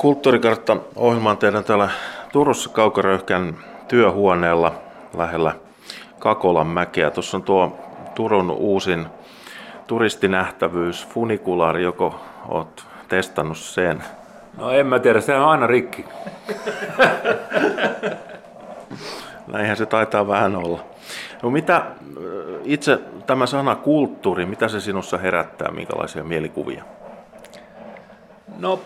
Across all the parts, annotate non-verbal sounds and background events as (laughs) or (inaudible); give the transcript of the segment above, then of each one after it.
Kulttuurikartta-ohjelmaan tehdään täällä Turussa Kaukaröyhkän työhuoneella lähellä Kakolan mäkeä. Tuossa on tuo Turun uusin turistinähtävyys, funikulaari, joko oot testannut sen? No en mä tiedä, se on aina rikki. Näinhän se taitaa vähän olla. No mitä itse tämä sana kulttuuri, mitä se sinussa herättää, minkälaisia mielikuvia? No,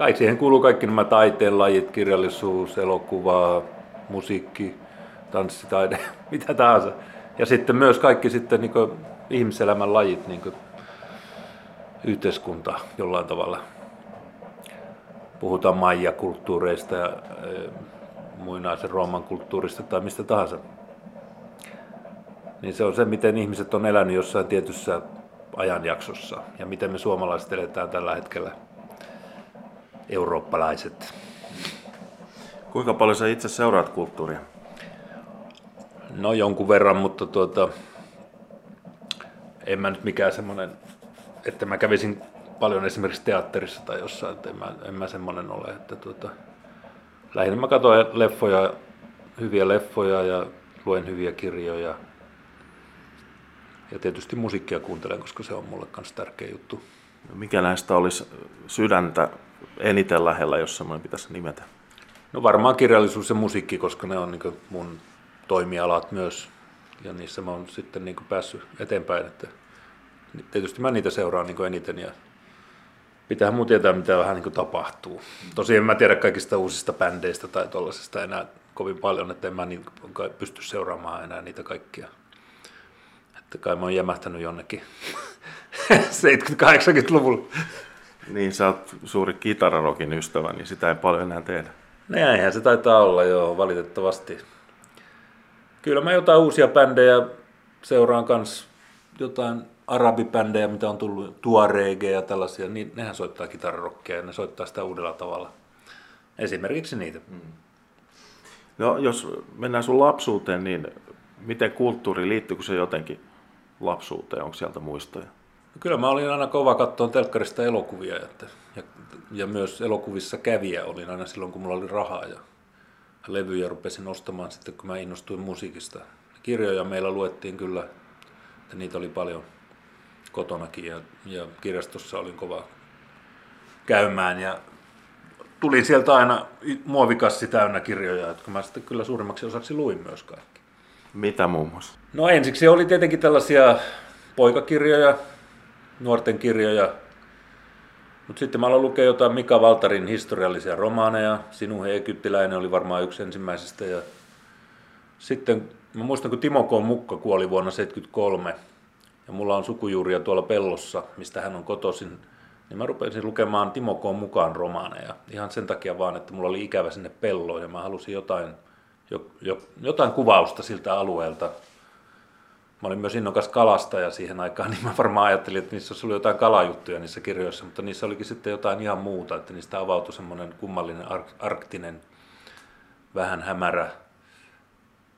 kai siihen kuuluu kaikki nämä taiteen lajit, kirjallisuus, elokuva, musiikki, tanssitaide, (laughs) mitä tahansa. Ja sitten myös kaikki sitten niin ihmiselämän lajit, niin yhteiskunta jollain tavalla. Puhutaan maija-kulttuureista ja e, muinaisen Rooman kulttuurista tai mistä tahansa. Niin se on se, miten ihmiset on elänyt jossain tietyssä ajanjaksossa ja miten me suomalaiset eletään tällä hetkellä eurooppalaiset. Kuinka paljon sä itse seuraat kulttuuria? No jonkun verran, mutta tuota, en mä nyt mikään semmoinen, että mä kävisin paljon esimerkiksi teatterissa tai jossain, että en mä, en mä semmoinen ole. Että tuota, lähinnä mä katson leffoja, hyviä leffoja ja luen hyviä kirjoja. Ja tietysti musiikkia kuuntelen, koska se on mulle myös tärkeä juttu. Mikä näistä olisi sydäntä eniten lähellä, jos semmoinen pitäisi nimetä? No varmaan kirjallisuus ja musiikki, koska ne on niin mun toimialat myös. Ja niissä mä oon sitten niin päässyt eteenpäin. Että tietysti mä niitä seuraan niin eniten ja pitää mun tietää, mitä vähän niin tapahtuu. Tosi en mä tiedä kaikista uusista bändeistä tai tuollaisesta enää kovin paljon, että en mä niin pysty seuraamaan enää niitä kaikkia. Että kai mä oon jämähtänyt jonnekin (laughs) 70-80-luvulla. Niin, sä oot suuri kitararokin ystävä, niin sitä ei paljon enää tehdä. Näinhän no se taitaa olla, joo, valitettavasti. Kyllä mä jotain uusia bändejä seuraan kanssa, jotain arabibändejä, mitä on tullut, tuarege ja tällaisia, niin nehän soittaa kitararokkia ja ne soittaa sitä uudella tavalla. Esimerkiksi niitä. Mm. No, jos mennään sun lapsuuteen, niin miten kulttuuri, liittyykö se jotenkin lapsuuteen? Onko sieltä muistoja? Kyllä mä olin aina kova katsoa telkkarista elokuvia että, ja, ja, myös elokuvissa käviä olin aina silloin, kun mulla oli rahaa ja levyjä rupesin ostamaan sitten, kun mä innostuin musiikista. Kirjoja meillä luettiin kyllä, että niitä oli paljon kotonakin ja, ja kirjastossa olin kova käymään ja tulin sieltä aina muovikassi täynnä kirjoja, jotka mä sitten kyllä suurimmaksi osaksi luin myös kaikki. Mitä muun muassa? No ensiksi oli tietenkin tällaisia poikakirjoja, nuorten kirjoja, mutta sitten mä aloin lukea jotain Mika Valtarin historiallisia romaaneja. Sinun he egyptiläinen oli varmaan yksi ensimmäisistä. Ja sitten mä muistan, kun Timo K. Mukka kuoli vuonna 1973 ja mulla on sukujuuria tuolla pellossa, mistä hän on kotoisin, niin mä rupesin lukemaan Timo K. mukaan romaaneja. Ihan sen takia vaan, että mulla oli ikävä sinne pelloon ja mä halusin jotain, jo, jo, jotain kuvausta siltä alueelta. Mä olin myös innokas kalastaja siihen aikaan, (laughs) niin mä varmaan ajattelin, että niissä oli jotain kalajuttuja niissä kirjoissa, mutta niissä olikin sitten jotain ihan muuta, että niistä avautui semmoinen kummallinen ark- arktinen, vähän hämärä,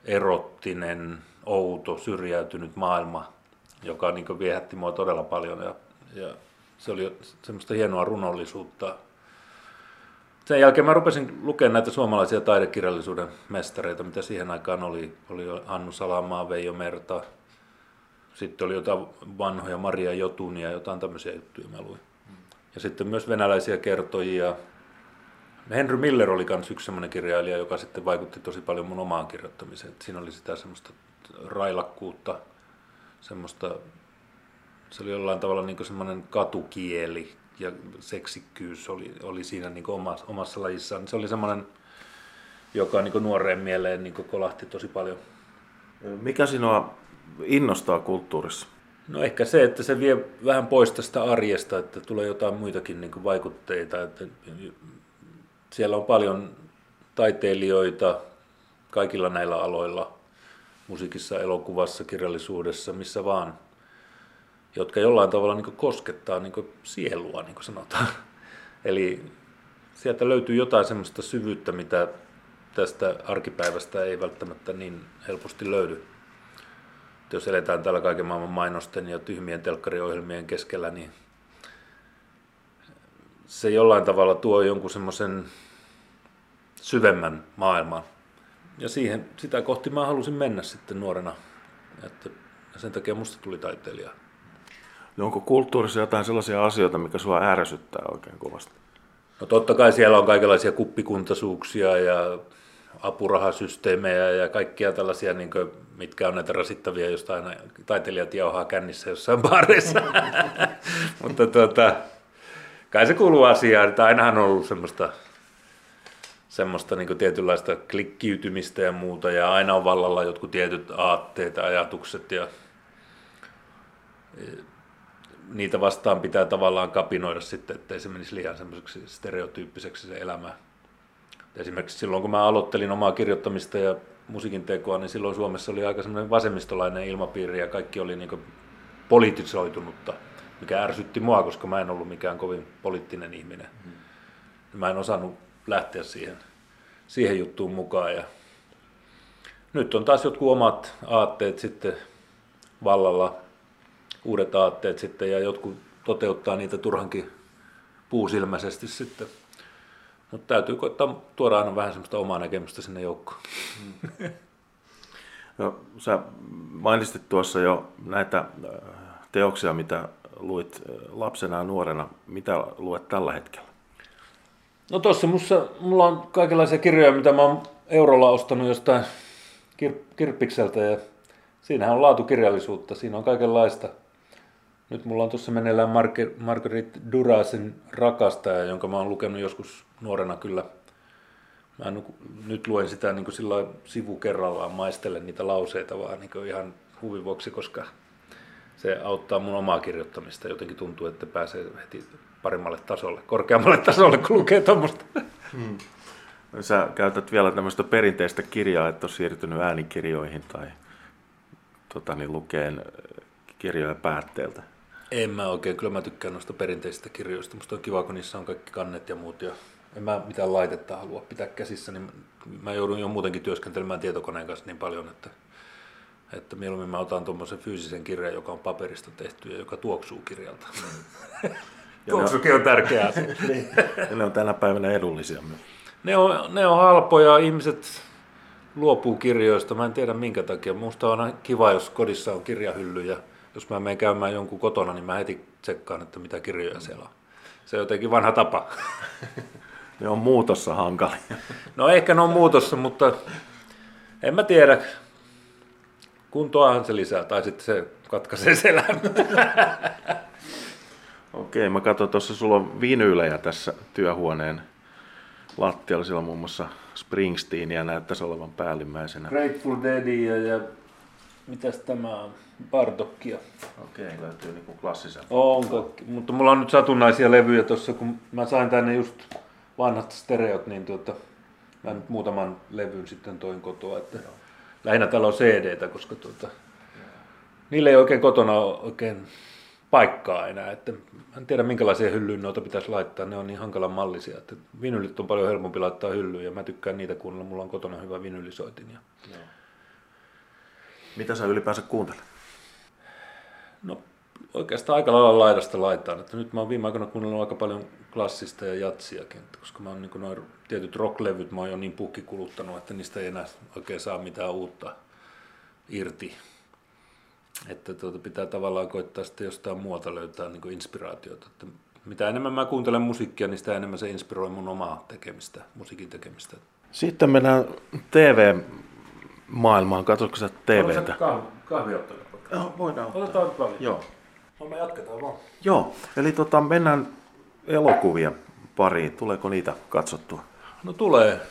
erottinen, outo, syrjäytynyt maailma, joka niin viehätti mua todella paljon ja, ja se oli semmoista hienoa runollisuutta. Sen jälkeen mä rupesin lukemaan näitä suomalaisia taidekirjallisuuden mestareita, mitä siihen aikaan oli. Oli Hannu Salamaa, Veijo Merta, sitten oli jotain vanhoja Maria Jotunia, jotain tämmöisiä juttuja mä luin. Ja sitten myös venäläisiä kertojia. Henry Miller oli myös yksi semmoinen kirjailija, joka sitten vaikutti tosi paljon mun omaan kirjoittamiseen. Siinä oli sitä semmoista railakkuutta, semmoista, se oli jollain tavalla niin semmoinen katukieli ja seksikkyys oli, oli siinä niin omassa, omassa lajissaan. Se oli semmoinen, joka niin nuoreen mieleen niin kolahti tosi paljon. Mikä sinua innostaa kulttuurissa? No ehkä se, että se vie vähän pois tästä arjesta, että tulee jotain muitakin niin vaikutteita. Että siellä on paljon taiteilijoita kaikilla näillä aloilla, musiikissa, elokuvassa, kirjallisuudessa, missä vaan, jotka jollain tavalla niin koskettaa niin sielua, niin kuin sanotaan. (laughs) Eli sieltä löytyy jotain semmoista syvyyttä, mitä tästä arkipäivästä ei välttämättä niin helposti löydy jos eletään täällä kaiken maailman mainosten ja tyhmien telkkariohjelmien keskellä, niin se jollain tavalla tuo jonkun semmoisen syvemmän maailman. Ja siihen, sitä kohti mä halusin mennä sitten nuorena. Että, ja sen takia musta tuli taiteilija. No onko kulttuurissa jotain sellaisia asioita, mikä sua ärsyttää oikein kovasti? No totta kai siellä on kaikenlaisia kuppikuntaisuuksia ja apurahasysteemejä ja kaikkia tällaisia, niin kuin, mitkä on näitä rasittavia, josta aina taiteilijat jauhaa kännissä jossain baareissa. (laughs) Mutta tuota, kai se kuuluu asiaan, että ainahan on ollut semmoista, semmoista niin tietynlaista klikkiytymistä ja muuta, ja aina on vallalla jotkut tietyt aatteet, ajatukset, ja niitä vastaan pitää tavallaan kapinoida sitten, ettei se menisi liian semmoiseksi stereotyyppiseksi se elämä. Esimerkiksi silloin, kun mä aloittelin omaa kirjoittamista ja musiikin tekoa, niin silloin Suomessa oli aika semmoinen vasemmistolainen ilmapiiri ja kaikki oli niin politisoitunutta, mikä ärsytti mua, koska mä en ollut mikään kovin poliittinen ihminen. Mm. Mä en osannut lähteä siihen, siihen juttuun mukaan. Ja nyt on taas jotkut omat aatteet sitten vallalla uudet aatteet sitten ja jotkut toteuttaa niitä turhankin puusilmäisesti sitten. Mutta täytyy koittaa tuoda aina vähän semmoista omaa näkemystä sinne joukkoon. No, sä mainitsit tuossa jo näitä äh, teoksia, mitä luit äh, lapsena ja nuorena. Mitä luet tällä hetkellä? No tuossa mulla on kaikenlaisia kirjoja, mitä mä oon eurolla ostanut jostain kir- kirppikseltä ja siinähän on laatukirjallisuutta, siinä on kaikenlaista – nyt mulla on tuossa meneillään Marger- Durasin Rakastaja, jonka mä oon lukenut joskus nuorena kyllä. Mä en, nyt luen sitä niin kuin sillä sivu kerrallaan, maistelen niitä lauseita vaan niin ihan huvin vuoksi, koska se auttaa mun omaa kirjoittamista. Jotenkin tuntuu, että pääsee heti paremmalle tasolle, korkeammalle tasolle, kun lukee tuommoista. Hmm. Sä käytät vielä tämmöistä perinteistä kirjaa, että on siirtynyt äänikirjoihin tai tota, niin, lukeen kirjoja päätteeltä. En mä oikein, kyllä mä tykkään noista perinteisistä kirjoista. Musta on kiva, kun niissä on kaikki kannet ja muut. Ja en mä mitään laitetta halua pitää käsissä, niin mä joudun jo muutenkin työskentelemään tietokoneen kanssa niin paljon, että, että mieluummin mä otan tuommoisen fyysisen kirjan, joka on paperista tehty ja joka tuoksuu kirjalta. (laughs) Tuoksukin on tärkeä asia. (laughs) Niin. ne on tänä päivänä edullisia myös. Ne on, ne on halpoja, ihmiset luopuu kirjoista, mä en tiedä minkä takia. Musta on aina kiva, jos kodissa on kirjahyllyjä jos mä menen käymään jonkun kotona, niin mä heti tsekkaan, että mitä kirjoja siellä on. Se on jotenkin vanha tapa. (laughs) ne on muutossa hankalia. (laughs) no ehkä ne on muutossa, mutta en mä tiedä. Kuntoahan se lisää, tai sitten se katkaisee selän. (laughs) Okei, mä katson tuossa, sulla on vinyylejä tässä työhuoneen lattialla. Siellä on muun muassa Springsteenia näyttäisi olevan päällimmäisenä. Grateful Deadia ja mitäs tämä on? Bardockia. Okei, okay, löytyy niinku klassisen. On kaikki, mutta mulla on nyt satunnaisia levyjä tuossa, kun mä sain tänne just vanhat stereot, niin tuota, mä nyt muutaman levyn sitten toin kotoa, että Joo. lähinnä täällä on cd koska tuota, niille ei oikein kotona ole oikein paikkaa enää, että en tiedä minkälaisia hyllyyn noita pitäisi laittaa, ne on niin hankalan mallisia, että vinylit on paljon helpompi laittaa hyllyyn ja mä tykkään niitä kuunnella, mulla on kotona hyvä vinylisoitin. Ja... Joo. Mitä sä ylipäänsä kuuntelet? No oikeastaan aika lailla laidasta laitaan. Että nyt mä oon viime aikoina kuunnellut aika paljon klassista ja jatsiakin, koska mä oon niin noin tietyt rocklevyt mä oon jo niin puhki kuluttanut, että niistä ei enää oikein saa mitään uutta irti. Että tuota, pitää tavallaan koittaa sitten jostain muualta löytää niin inspiraatiota. Että mitä enemmän mä kuuntelen musiikkia, niin sitä enemmän se inspiroi mun omaa tekemistä, musiikin tekemistä. Sitten mennään TV-maailmaan. Katsotko sä TVtä? Kahvi ottaa. Joo, voidaan ottaa. Otetaan nyt paljon. Joo. No me jatketaan vaan. Joo, eli tota, mennään elokuvia pariin. Tuleeko niitä katsottua? No tulee.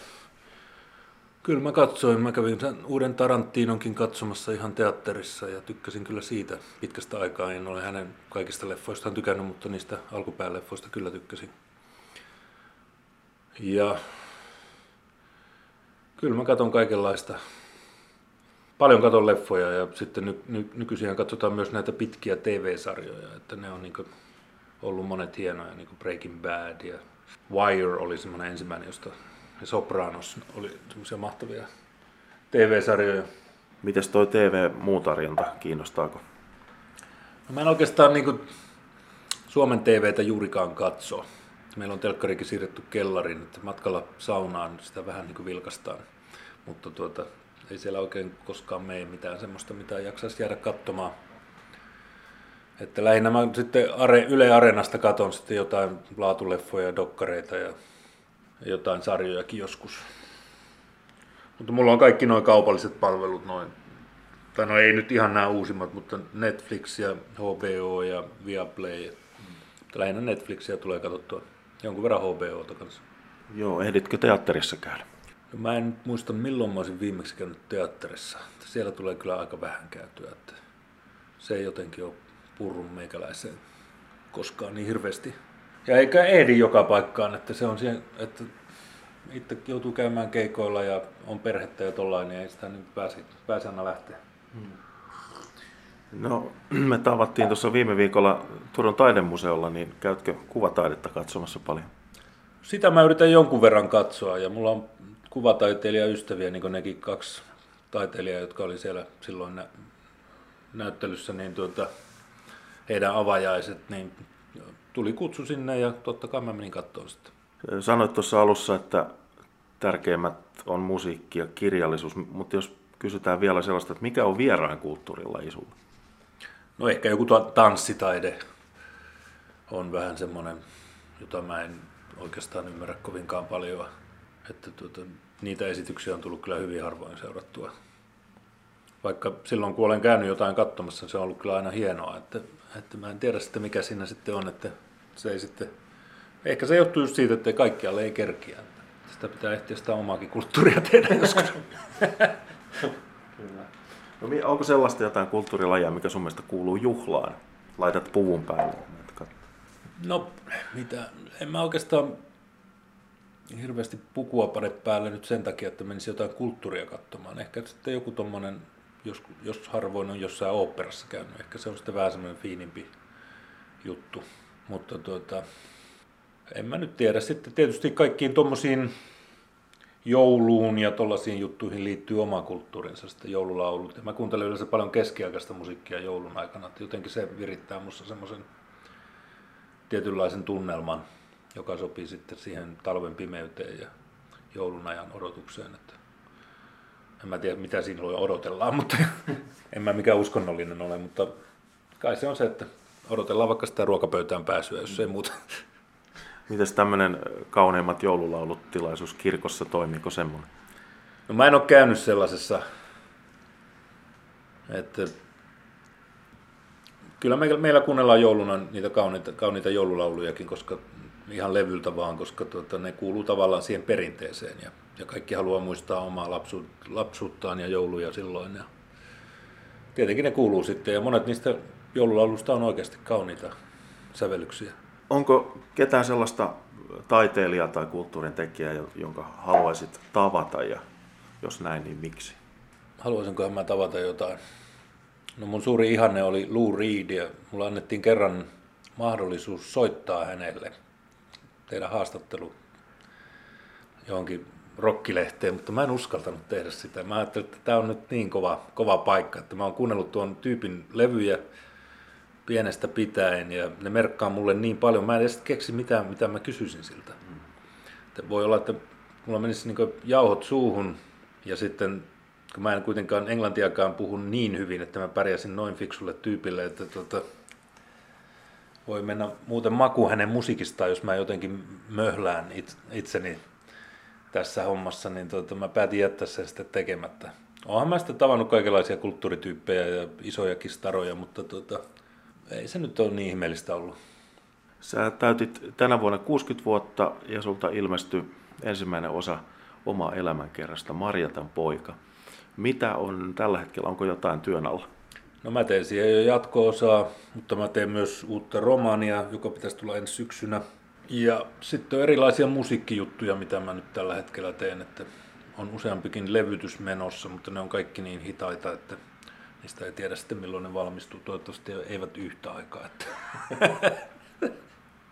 Kyllä mä katsoin. Mä kävin sen uuden Tarantinonkin katsomassa ihan teatterissa ja tykkäsin kyllä siitä pitkästä aikaa. En ole hänen kaikista leffoistaan tykännyt, mutta niistä alkupääleffoista kyllä tykkäsin. Ja kyllä mä katson kaikenlaista paljon katon leffoja ja sitten ny, ny, nykyisin katsotaan myös näitä pitkiä TV-sarjoja, että ne on niin ollut monet hienoja, niin kuin Breaking Bad ja Wire oli semmoinen ensimmäinen, josta ja Sopranos oli semmoisia mahtavia TV-sarjoja. Mites toi TV-muutarjonta, kiinnostaako? No mä en oikeastaan niin kuin Suomen TVtä juurikaan katso. Meillä on telkkarikin siirretty kellariin, että matkalla saunaan sitä vähän niin kuin vilkastaan. Mutta tuota, ei siellä oikein koskaan mene mitään semmoista, mitä jaksaisi jäädä katsomaan. Että lähinnä mä sitten Are, Yle Areenasta katon sitten jotain laatuleffoja, dokkareita ja jotain sarjojakin joskus. Mutta mulla on kaikki noin kaupalliset palvelut, noin, tai no ei nyt ihan nämä uusimmat, mutta Netflix ja HBO ja Viaplay. Mutta lähinnä Netflixiä tulee katsottua jonkun verran HBOta kanssa. Joo, ehditkö teatterissa käydä? No mä en muista milloin mä olisin viimeksi käynyt teatterissa. Siellä tulee kyllä aika vähän käytyä, että se ei jotenkin ole purrun meikäläiseen koskaan niin hirveästi. Ja eikä ehdi joka paikkaan, että se on siihen, että itse joutuu käymään keikoilla ja on perhettä ja tollain, niin ei sitä nyt pääse, pääse aina lähteä. No, (clears throat) me tavattiin tuossa viime viikolla Turun taidemuseolla, niin käytkö kuvataidetta katsomassa paljon? Sitä mä yritän jonkun verran katsoa ja mulla on kuvataiteilijaystäviä, niin kuin nekin kaksi taiteilijaa, jotka oli siellä silloin nä- näyttelyssä, niin tuota, heidän avajaiset, niin tuli kutsu sinne ja totta kai mä menin katsomaan sitä. Sanoit tuossa alussa, että tärkeimmät on musiikki ja kirjallisuus, mutta jos kysytään vielä sellaista, että mikä on vieraan kulttuurilla isulla? No ehkä joku tanssitaide on vähän semmoinen, jota mä en oikeastaan ymmärrä kovinkaan paljon. Että tuota, niitä esityksiä on tullut kyllä hyvin harvoin seurattua. Vaikka silloin kun olen käynyt jotain katsomassa, se on ollut kyllä aina hienoa. Että, että mä en tiedä sitten mikä siinä sitten on, että se ei sitten... Ehkä se johtuu just siitä, että kaikkialle ei kerkiä. Sitä pitää ehtiä sitä omaakin kulttuuria tehdä (laughs) joskus. Kyllä. No, onko sellaista jotain kulttuurilajia, mikä sun mielestä kuuluu juhlaan? Laitat puvun päälle. No, mitä? En mä oikeastaan hirveästi pukua pane päälle nyt sen takia, että menisi jotain kulttuuria katsomaan. Ehkä sitten joku tommonen, jos, jos harvoin on jossain oopperassa käynyt, ehkä se on sitten vähän semmoinen fiinimpi juttu. Mutta tuota, en mä nyt tiedä. Sitten tietysti kaikkiin tuommoisiin jouluun ja tuollaisiin juttuihin liittyy oma kulttuurinsa, sitten joululaulut. Ja mä kuuntelen yleensä paljon keskiaikaista musiikkia joulun aikana, että jotenkin se virittää musta semmoisen tietynlaisen tunnelman, joka sopii sitten siihen talven pimeyteen ja joulun ajan odotukseen. Että en mä tiedä, mitä siinä odotellaan, mutta (laughs) en mä mikään uskonnollinen ole, mutta kai se on se, että odotellaan vaikka sitä ruokapöytään pääsyä, jos ei muuta. (laughs) Mites tämmöinen kauneimmat joululaulut tilaisuus kirkossa, toimiiko semmoinen? No mä en ole käynyt sellaisessa, että kyllä meillä, meillä kuunnellaan jouluna niitä kauniita, kauniita joululaulujakin, koska ihan levyltä vaan, koska tuota, ne kuuluu tavallaan siihen perinteeseen ja, ja kaikki haluaa muistaa omaa lapsu, lapsuuttaan ja jouluja silloin. Ja tietenkin ne kuuluu sitten ja monet niistä joululaulusta on oikeasti kauniita sävellyksiä. Onko ketään sellaista taiteilijaa tai kulttuurin tekijää, jonka haluaisit tavata ja jos näin, niin miksi? Haluaisinko mä tavata jotain? No mun suuri ihanne oli Lou Reed ja mulla annettiin kerran mahdollisuus soittaa hänelle, tehdä haastattelu johonkin rokkilehteen, mutta mä en uskaltanut tehdä sitä. Mä ajattelin, että tämä on nyt niin kova, kova paikka, että mä oon kuunnellut tuon tyypin levyjä pienestä pitäen ja ne merkkaa mulle niin paljon. Mä en edes keksi mitään, mitä mä kysyisin siltä. Mm. Voi olla, että mulla menisi niin jauhot suuhun ja sitten kun mä en kuitenkaan englantiakaan puhu niin hyvin, että mä pärjäsin noin fiksulle tyypille, että tota, voi mennä muuten maku hänen musiikistaan, jos mä jotenkin möhlään itseni tässä hommassa, niin tota, mä päätin jättää sen sitten tekemättä. Oonhan mä sitten tavannut kaikenlaisia kulttuurityyppejä ja isoja kistaroja, mutta tota, ei se nyt ole niin ihmeellistä ollut. Sä täytit tänä vuonna 60 vuotta ja sulta ilmestyi ensimmäinen osa omaa elämänkerrasta, Marjatan poika. Mitä on tällä hetkellä, onko jotain työn alla? No mä teen siihen jo jatko-osaa, mutta mä teen myös uutta romaania, joka pitäisi tulla ensi syksynä. Ja sitten on erilaisia musiikkijuttuja, mitä mä nyt tällä hetkellä teen, että on useampikin levytys menossa, mutta ne on kaikki niin hitaita, että niistä ei tiedä sitten milloin ne valmistuu. Toivottavasti eivät yhtä aikaa. Että, (laughs)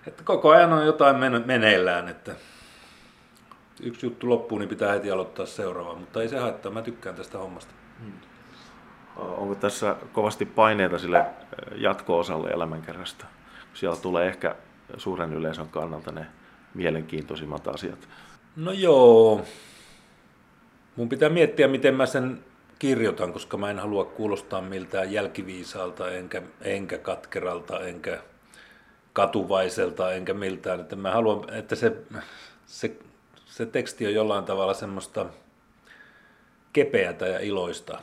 että koko ajan on jotain meneillään, että yksi juttu loppuu, niin pitää heti aloittaa seuraava, mutta ei se haittaa, mä tykkään tästä hommasta. Hmm. Onko tässä kovasti paineita sille jatko-osalle elämänkerrasta? Siellä tulee ehkä suuren yleisön kannalta ne mielenkiintoisimmat asiat? No joo. Mun pitää miettiä, miten mä sen kirjoitan, koska mä en halua kuulostaa miltään jälkiviisaalta, enkä, enkä katkeralta, enkä katuvaiselta, enkä miltään. Että mä haluan, että se, se, se teksti on jollain tavalla semmoista kepeätä ja iloista,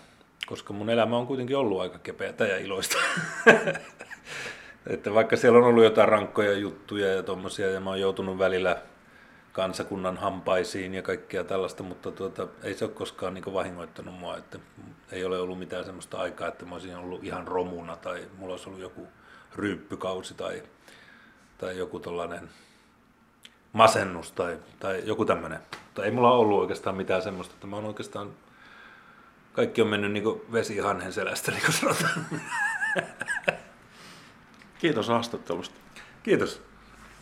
koska mun elämä on kuitenkin ollut aika kepeätä ja iloista. (laughs) että vaikka siellä on ollut jotain rankkoja juttuja ja tommosia, ja mä oon joutunut välillä kansakunnan hampaisiin ja kaikkea tällaista, mutta tuota, ei se ole koskaan niin vahingoittanut mua, että ei ole ollut mitään semmoista aikaa, että mä olisin ollut ihan romuna tai mulla olisi ollut joku ryyppykausi tai, tai joku tällainen masennus tai, tai joku tämmöinen. Tai ei mulla ollut oikeastaan mitään semmoista, että mä oon oikeastaan, kaikki on mennyt niin vesi hanhen selästä, niin kuin sanotaan. Kiitos haastattelusta. Kiitos.